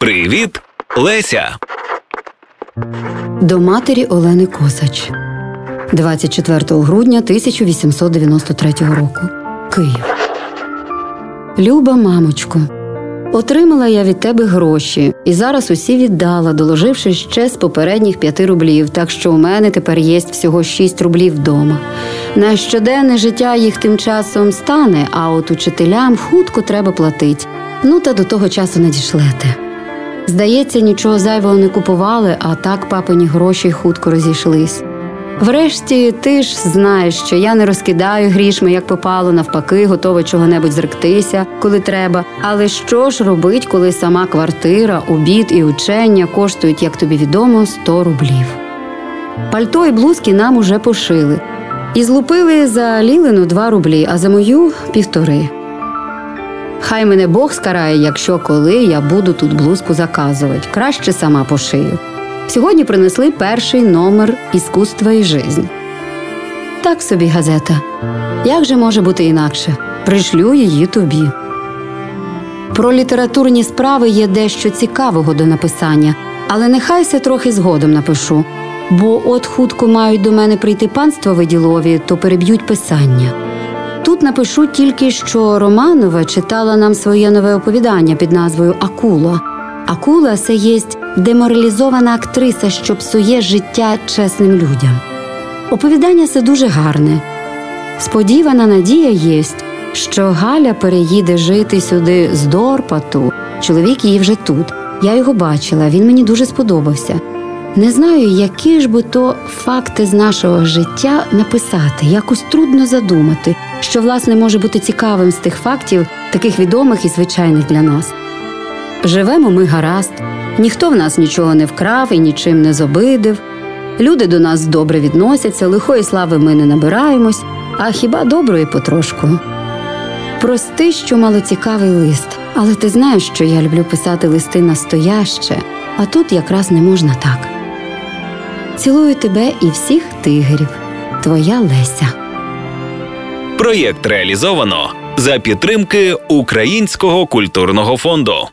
Привіт, Леся. До матері Олени Косач 24 грудня 1893 року. Київ. Люба мамочко. Отримала я від тебе гроші і зараз усі віддала, доложивши ще з попередніх п'яти рублів, так що у мене тепер є всього шість рублів вдома. На щоденне життя їх тим часом стане, а от учителям хутко треба платити. Ну та до того часу надішлете. Здається, нічого зайвого не купували, а так папині гроші хутко розійшлись. Врешті ти ж знаєш, що я не розкидаю грішми, як попало, навпаки, готова чого-небудь зректися, коли треба. Але що ж робить, коли сама квартира, обід і учення коштують, як тобі відомо, 100 рублів? Пальто і блузки нам уже пошили. І злупили за Лілину 2 рублі, а за мою півтори. Хай мене Бог скарає, якщо коли я буду тут блузку заказувати. Краще сама пошию. Сьогодні принесли перший номер Іскусства і жизнь. Так собі газета. Як же може бути інакше? Пришлю її тобі. Про літературні справи є дещо цікавого до написання, але нехай се трохи згодом напишу. Бо от хутко мають до мене прийти панство виділові, то переб'ють писання. Тут напишу тільки, що Романова читала нам своє нове оповідання під назвою Акула. Акула це єсть деморалізована актриса, що псує життя чесним людям. Оповідання це дуже гарне. Сподівана надія єсть, що Галя переїде жити сюди з Дорпату. Чоловік її вже тут. Я його бачила, він мені дуже сподобався. Не знаю, які ж би то факти з нашого життя написати, якось трудно задумати, що власне може бути цікавим з тих фактів, таких відомих і звичайних для нас. Живемо ми гаразд, ніхто в нас нічого не вкрав і нічим не зобидив. Люди до нас добре відносяться, лихої слави ми не набираємось, а хіба доброї потрошку. Прости, що малоцікавий лист, але ти знаєш, що я люблю писати листи настояще, а тут якраз не можна так. Цілую тебе і всіх тигрів. Твоя Леся. Проєкт реалізовано за підтримки Українського культурного фонду.